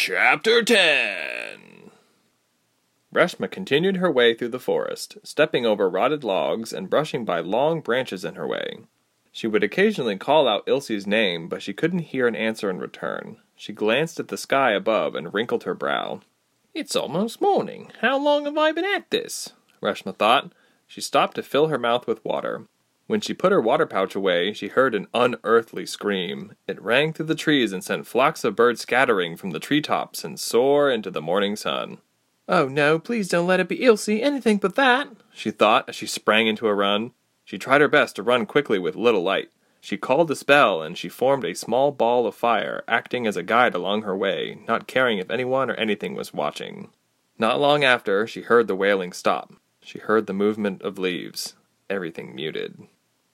Chapter 10 Reshma continued her way through the forest, stepping over rotted logs and brushing by long branches in her way. She would occasionally call out Ilse's name, but she couldn't hear an answer in return. She glanced at the sky above and wrinkled her brow. It's almost morning. How long have I been at this? Reshma thought. She stopped to fill her mouth with water. When she put her water pouch away, she heard an unearthly scream. It rang through the trees and sent flocks of birds scattering from the tree tops and soar into the morning sun. Oh no, please don't let it be Ilse, anything but that, she thought as she sprang into a run. She tried her best to run quickly with little light. She called a spell and she formed a small ball of fire, acting as a guide along her way, not caring if anyone or anything was watching. Not long after, she heard the wailing stop. She heard the movement of leaves. Everything muted.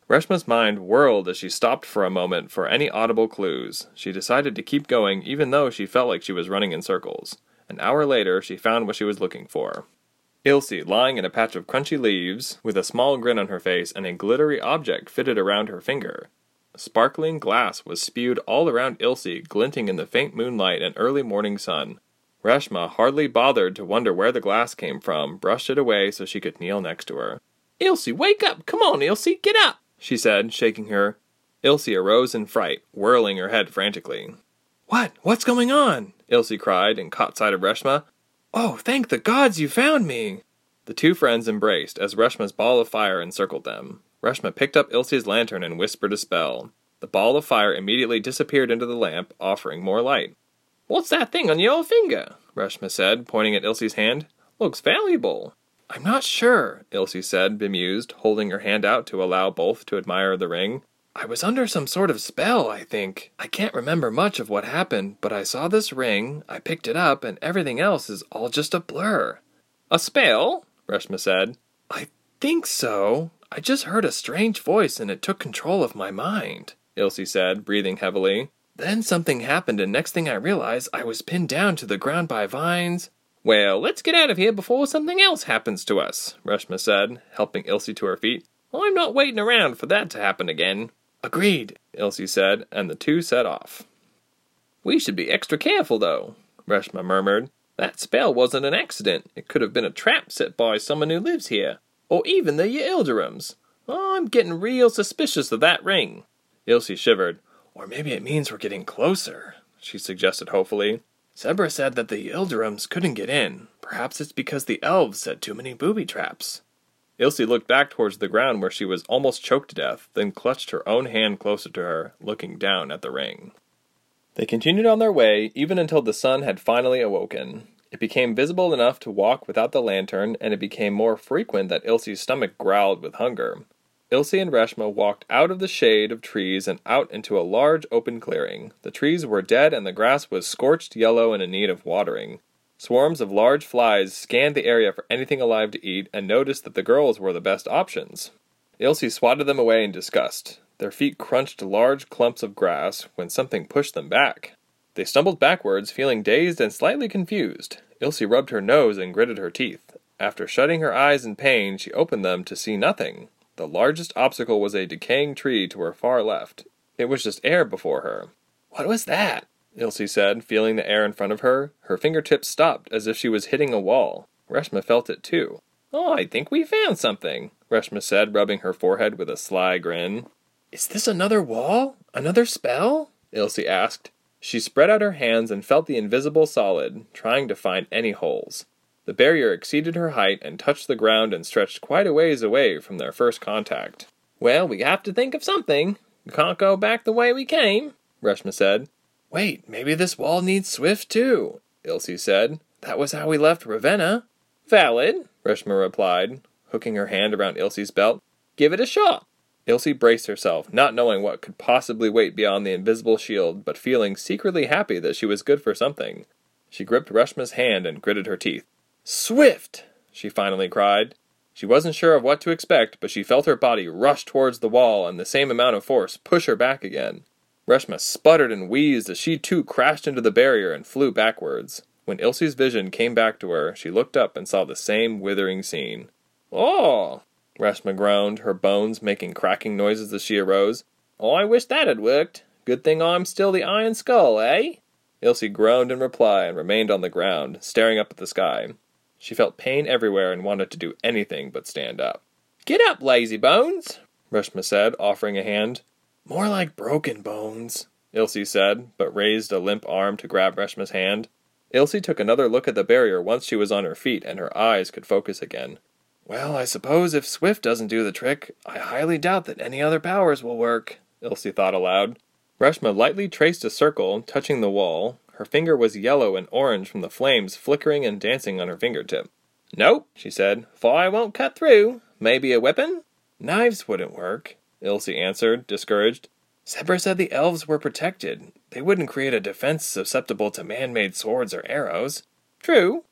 Reshma's mind whirled as she stopped for a moment for any audible clues. She decided to keep going even though she felt like she was running in circles. An hour later, she found what she was looking for. Ilse lying in a patch of crunchy leaves, with a small grin on her face and a glittery object fitted around her finger. Sparkling glass was spewed all around Ilse, glinting in the faint moonlight and early morning sun. Reshma hardly bothered to wonder where the glass came from, brushed it away so she could kneel next to her. Ilse, wake up! Come on, Ilse, get up! She said, shaking her. Ilse arose in fright, whirling her head frantically. What? What's going on? Ilse cried and caught sight of Reshma. Oh, thank the gods you found me! The two friends embraced as Reshma's ball of fire encircled them. Reshma picked up Ilse's lantern and whispered a spell. The ball of fire immediately disappeared into the lamp, offering more light. What's that thing on your finger? Reshma said, pointing at Ilse's hand. Looks valuable. I'm not sure, Ilse said, bemused, holding her hand out to allow both to admire the ring. I was under some sort of spell, I think. I can't remember much of what happened, but I saw this ring, I picked it up, and everything else is all just a blur. A spell? Reshma said. I think so. I just heard a strange voice and it took control of my mind, Ilse said, breathing heavily. Then something happened, and next thing I realized, I was pinned down to the ground by vines, well, let's get out of here before something else happens to us, Reshma said, helping Ilse to her feet. I'm not waiting around for that to happen again. Agreed, Ilse said, and the two set off. We should be extra careful, though, Reshma murmured. That spell wasn't an accident. It could have been a trap set by someone who lives here, or even the Yildirims. I'm getting real suspicious of that ring. Ilse shivered. Or maybe it means we're getting closer, she suggested hopefully. Sebra said that the Yildirims couldn't get in. Perhaps it's because the elves set too many booby traps. Ilse looked back towards the ground where she was almost choked to death, then clutched her own hand closer to her, looking down at the ring. They continued on their way, even until the sun had finally awoken. It became visible enough to walk without the lantern, and it became more frequent that Ilse's stomach growled with hunger. Ilse and Reshma walked out of the shade of trees and out into a large open clearing. The trees were dead and the grass was scorched yellow and in need of watering. Swarms of large flies scanned the area for anything alive to eat and noticed that the girls were the best options. Ilse swatted them away in disgust. Their feet crunched large clumps of grass when something pushed them back. They stumbled backwards, feeling dazed and slightly confused. Ilse rubbed her nose and gritted her teeth. After shutting her eyes in pain, she opened them to see nothing. The largest obstacle was a decaying tree to her far left. It was just air before her. What was that? Ilse said, feeling the air in front of her. Her fingertips stopped as if she was hitting a wall. Reshma felt it too. Oh, I think we found something, Reshma said, rubbing her forehead with a sly grin. Is this another wall? Another spell? Ilse asked. She spread out her hands and felt the invisible solid, trying to find any holes. The barrier exceeded her height and touched the ground and stretched quite a ways away from their first contact. Well, we have to think of something. We can't go back the way we came, Reshma said. Wait, maybe this wall needs Swift too, Ilse said. That was how we left Ravenna. Valid, Reshma replied, hooking her hand around Ilse's belt. Give it a shot. Ilse braced herself, not knowing what could possibly wait beyond the invisible shield, but feeling secretly happy that she was good for something. She gripped Reshma's hand and gritted her teeth. Swift! she finally cried. She wasn't sure of what to expect, but she felt her body rush towards the wall and the same amount of force push her back again. Reshma sputtered and wheezed as she too crashed into the barrier and flew backwards. When Ilse's vision came back to her, she looked up and saw the same withering scene. Oh! Reshma groaned, her bones making cracking noises as she arose. Oh, I wish that had worked. Good thing I'm still the Iron Skull, eh? Ilse groaned in reply and remained on the ground, staring up at the sky. She felt pain everywhere and wanted to do anything but stand up. Get up, lazy bones, Reshma said, offering a hand. More like broken bones, Ilse said, but raised a limp arm to grab Reshma's hand. Ilse took another look at the barrier once she was on her feet and her eyes could focus again. Well, I suppose if Swift doesn't do the trick, I highly doubt that any other powers will work, Ilse thought aloud. Reshma lightly traced a circle, touching the wall. Her finger was yellow and orange from the flames flickering and dancing on her fingertip. Nope, she said. Fire won't cut through. Maybe a weapon? Knives wouldn't work, Ilse answered, discouraged. Sebra said the elves were protected. They wouldn't create a defense susceptible to man made swords or arrows. True.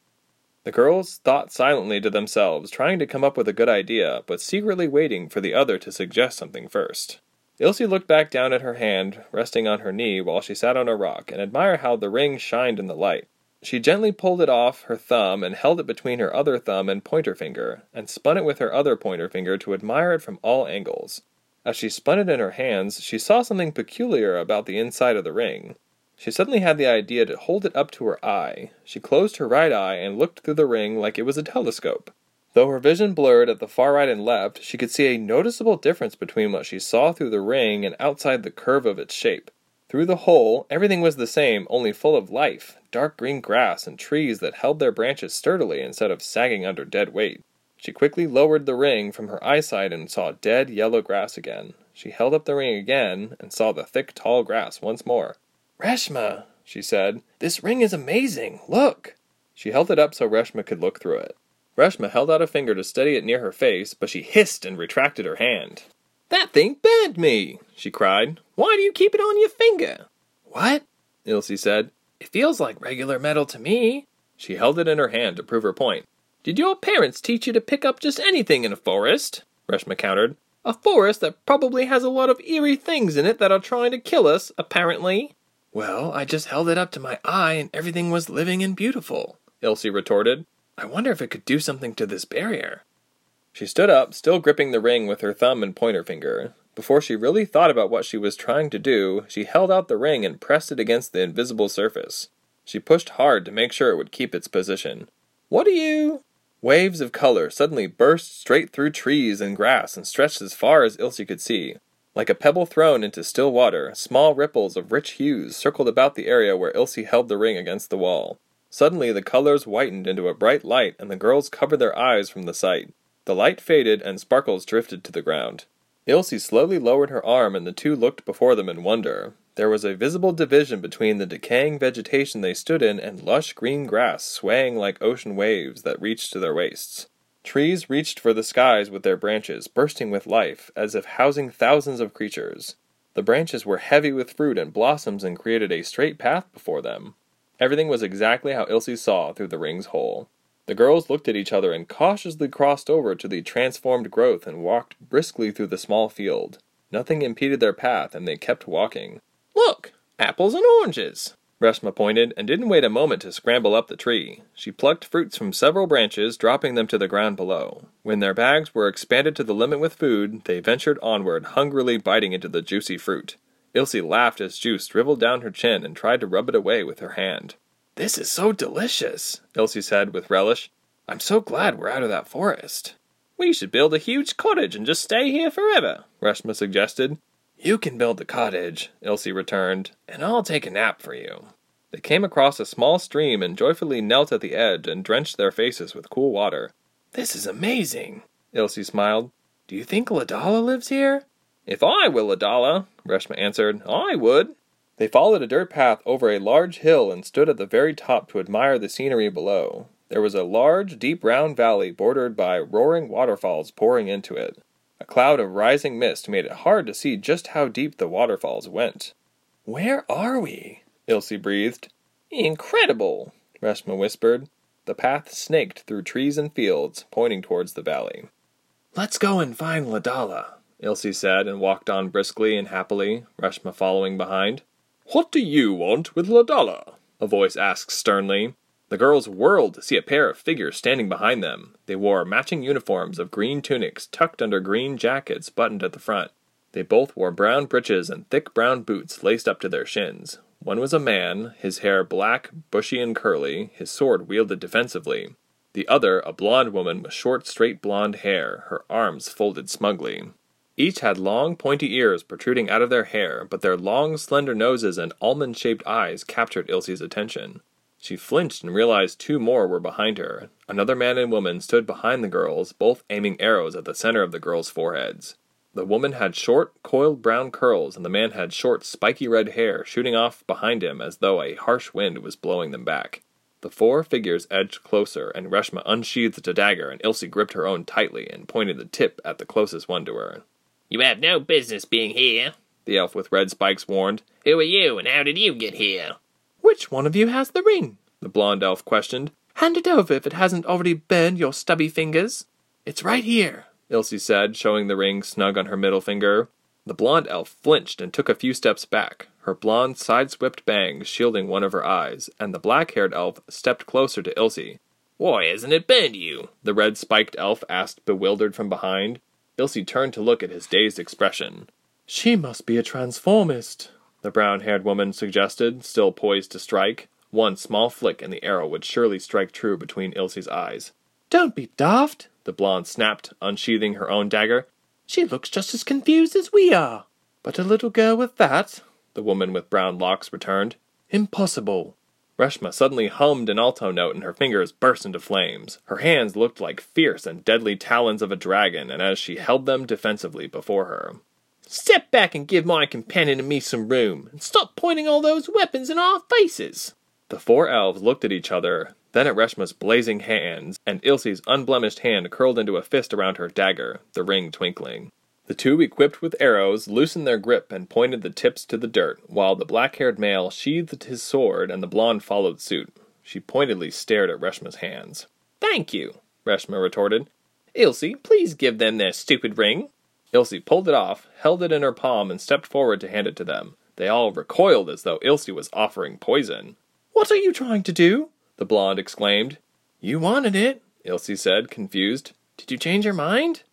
The girls thought silently to themselves, trying to come up with a good idea, but secretly waiting for the other to suggest something first. Ilse looked back down at her hand, resting on her knee while she sat on a rock, and admired how the ring shined in the light. She gently pulled it off her thumb and held it between her other thumb and pointer finger, and spun it with her other pointer finger to admire it from all angles. As she spun it in her hands, she saw something peculiar about the inside of the ring. She suddenly had the idea to hold it up to her eye. She closed her right eye and looked through the ring like it was a telescope. Though her vision blurred at the far right and left, she could see a noticeable difference between what she saw through the ring and outside the curve of its shape. Through the hole, everything was the same, only full of life dark green grass and trees that held their branches sturdily instead of sagging under dead weight. She quickly lowered the ring from her eyesight and saw dead yellow grass again. She held up the ring again and saw the thick tall grass once more. Reshma, she said, this ring is amazing. Look. She held it up so Reshma could look through it. Reshma held out a finger to steady it near her face, but she hissed and retracted her hand. That thing burned me, she cried. Why do you keep it on your finger? What? Ilse said. It feels like regular metal to me. She held it in her hand to prove her point. Did your parents teach you to pick up just anything in a forest? Reshma countered. A forest that probably has a lot of eerie things in it that are trying to kill us, apparently. Well, I just held it up to my eye and everything was living and beautiful, Ilse retorted. I wonder if it could do something to this barrier. She stood up, still gripping the ring with her thumb and pointer finger. Before she really thought about what she was trying to do, she held out the ring and pressed it against the invisible surface. She pushed hard to make sure it would keep its position. What are you? Waves of color suddenly burst straight through trees and grass and stretched as far as Ilse could see. Like a pebble thrown into still water, small ripples of rich hues circled about the area where Ilse held the ring against the wall. Suddenly the colors whitened into a bright light, and the girls covered their eyes from the sight. The light faded, and sparkles drifted to the ground. Ilse slowly lowered her arm, and the two looked before them in wonder. There was a visible division between the decaying vegetation they stood in and lush green grass swaying like ocean waves that reached to their waists. Trees reached for the skies with their branches, bursting with life, as if housing thousands of creatures. The branches were heavy with fruit and blossoms and created a straight path before them. Everything was exactly how Ilse saw through the ring's hole. The girls looked at each other and cautiously crossed over to the transformed growth and walked briskly through the small field. Nothing impeded their path, and they kept walking. Look, apples and oranges. Reshma pointed and didn't wait a moment to scramble up the tree. She plucked fruits from several branches, dropping them to the ground below. When their bags were expanded to the limit with food, they ventured onward, hungrily biting into the juicy fruit. Ilse laughed as juice dribbled down her chin and tried to rub it away with her hand. This is so delicious, Ilse said with relish. I'm so glad we're out of that forest. We should build a huge cottage and just stay here forever, Reshma suggested. You can build the cottage, Ilse returned, and I'll take a nap for you. They came across a small stream and joyfully knelt at the edge and drenched their faces with cool water. This is amazing, Ilse smiled. Do you think Ladala lives here? If I were Ladala, Reshma answered, I would. They followed a dirt path over a large hill and stood at the very top to admire the scenery below. There was a large, deep round valley bordered by roaring waterfalls pouring into it. A cloud of rising mist made it hard to see just how deep the waterfalls went. Where are we? Ilse breathed. Incredible, Reshma whispered. The path snaked through trees and fields, pointing towards the valley. Let's go and find Ladala, Ilse said, and walked on briskly and happily, Reshma following behind. What do you want with Ladala? a voice asked sternly. The girls whirled to see a pair of figures standing behind them. They wore matching uniforms of green tunics tucked under green jackets buttoned at the front. They both wore brown breeches and thick brown boots laced up to their shins. One was a man, his hair black, bushy, and curly, his sword wielded defensively. The other, a blonde woman with short, straight blonde hair, her arms folded smugly. Each had long, pointy ears protruding out of their hair, but their long, slender noses and almond shaped eyes captured Ilse's attention. She flinched and realized two more were behind her. Another man and woman stood behind the girls, both aiming arrows at the center of the girls' foreheads. The woman had short, coiled brown curls, and the man had short, spiky red hair shooting off behind him as though a harsh wind was blowing them back. The four figures edged closer, and Reshma unsheathed a dagger, and Ilse gripped her own tightly and pointed the tip at the closest one to her. You have no business being here, the elf with red spikes warned. Who are you, and how did you get here? Which one of you has the ring? the blonde elf questioned. Hand it over if it hasn't already burned your stubby fingers. It's right here, Ilse said, showing the ring snug on her middle finger. The blonde elf flinched and took a few steps back, her blonde side-swept bangs shielding one of her eyes, and the black-haired elf stepped closer to Ilse. Why hasn't it burned you? The red-spiked elf asked, bewildered from behind. Ilse turned to look at his dazed expression. She must be a transformist, the brown-haired woman suggested, still poised to strike. One small flick and the arrow would surely strike true between Ilse's eyes. Don't be daft, the blonde snapped, unsheathing her own dagger. She looks just as confused as we are. But a little girl with that, the woman with brown locks returned. Impossible. Reshma suddenly hummed an alto note and her fingers burst into flames. Her hands looked like fierce and deadly talons of a dragon, and as she held them defensively before her. Step back and give my companion and me some room, and stop pointing all those weapons in our faces. The four elves looked at each other, then at Reshma's blazing hands, and Ilse's unblemished hand curled into a fist around her dagger, the ring twinkling. The two, equipped with arrows, loosened their grip and pointed the tips to the dirt, while the black haired male sheathed his sword and the blonde followed suit. She pointedly stared at Reshma's hands. Thank you, Reshma retorted. Ilse, please give them their stupid ring. Ilse pulled it off, held it in her palm, and stepped forward to hand it to them. They all recoiled as though Ilse was offering poison. What are you trying to do? the blonde exclaimed. You wanted it, Ilse said, confused. Did you change your mind?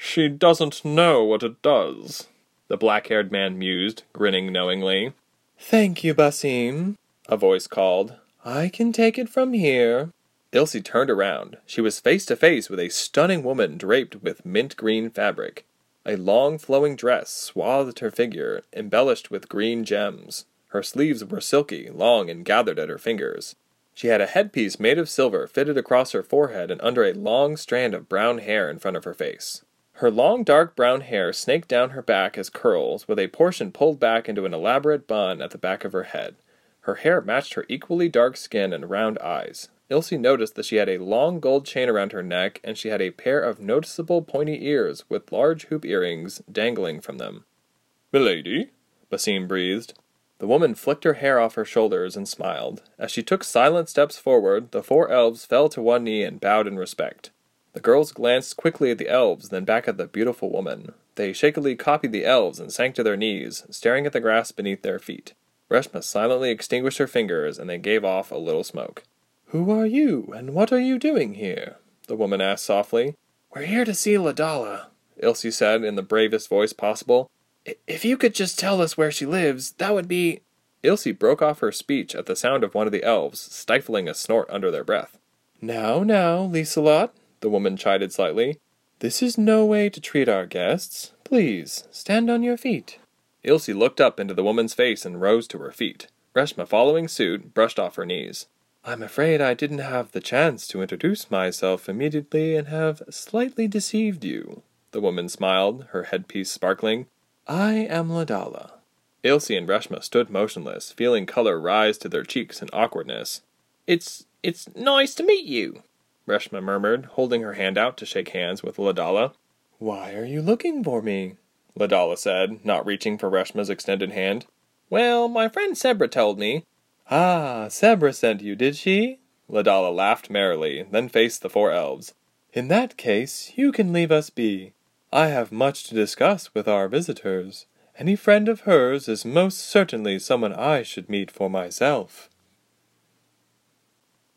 She doesn't know what it does, the black haired man mused, grinning knowingly. Thank you, Basim, a voice called. I can take it from here. Ilse turned around. She was face to face with a stunning woman draped with mint green fabric. A long flowing dress swathed her figure, embellished with green gems. Her sleeves were silky, long, and gathered at her fingers. She had a headpiece made of silver fitted across her forehead and under a long strand of brown hair in front of her face. Her long dark brown hair snaked down her back as curls, with a portion pulled back into an elaborate bun at the back of her head. Her hair matched her equally dark skin and round eyes. Ilse noticed that she had a long gold chain around her neck, and she had a pair of noticeable pointy ears with large hoop earrings dangling from them. Milady? Basim breathed. The woman flicked her hair off her shoulders and smiled. As she took silent steps forward, the four elves fell to one knee and bowed in respect. The girls glanced quickly at the elves, then back at the beautiful woman. They shakily copied the elves and sank to their knees, staring at the grass beneath their feet. Reshma silently extinguished her fingers, and they gave off a little smoke. Who are you, and what are you doing here? the woman asked softly. We're here to see Ladala, Ilse said in the bravest voice possible. If you could just tell us where she lives, that would be. Ilse broke off her speech at the sound of one of the elves stifling a snort under their breath. Now, now, Lieselot, the woman chided slightly. This is no way to treat our guests. Please, stand on your feet. Ilse looked up into the woman's face and rose to her feet. Reshma, following suit, brushed off her knees. I'm afraid I didn't have the chance to introduce myself immediately and have slightly deceived you. The woman smiled, her headpiece sparkling. I am Ladala. Ilse and Reshma stood motionless, feeling color rise to their cheeks in awkwardness. It's it's nice to meet you, Reshma murmured, holding her hand out to shake hands with Ladala. Why are you looking for me? Ladala said, not reaching for Reshma's extended hand. Well, my friend Sebra told me. Ah, Sebra sent you, did she? Ladala laughed merrily, then faced the four elves. In that case, you can leave us be. I have much to discuss with our visitors. Any friend of hers is most certainly someone I should meet for myself.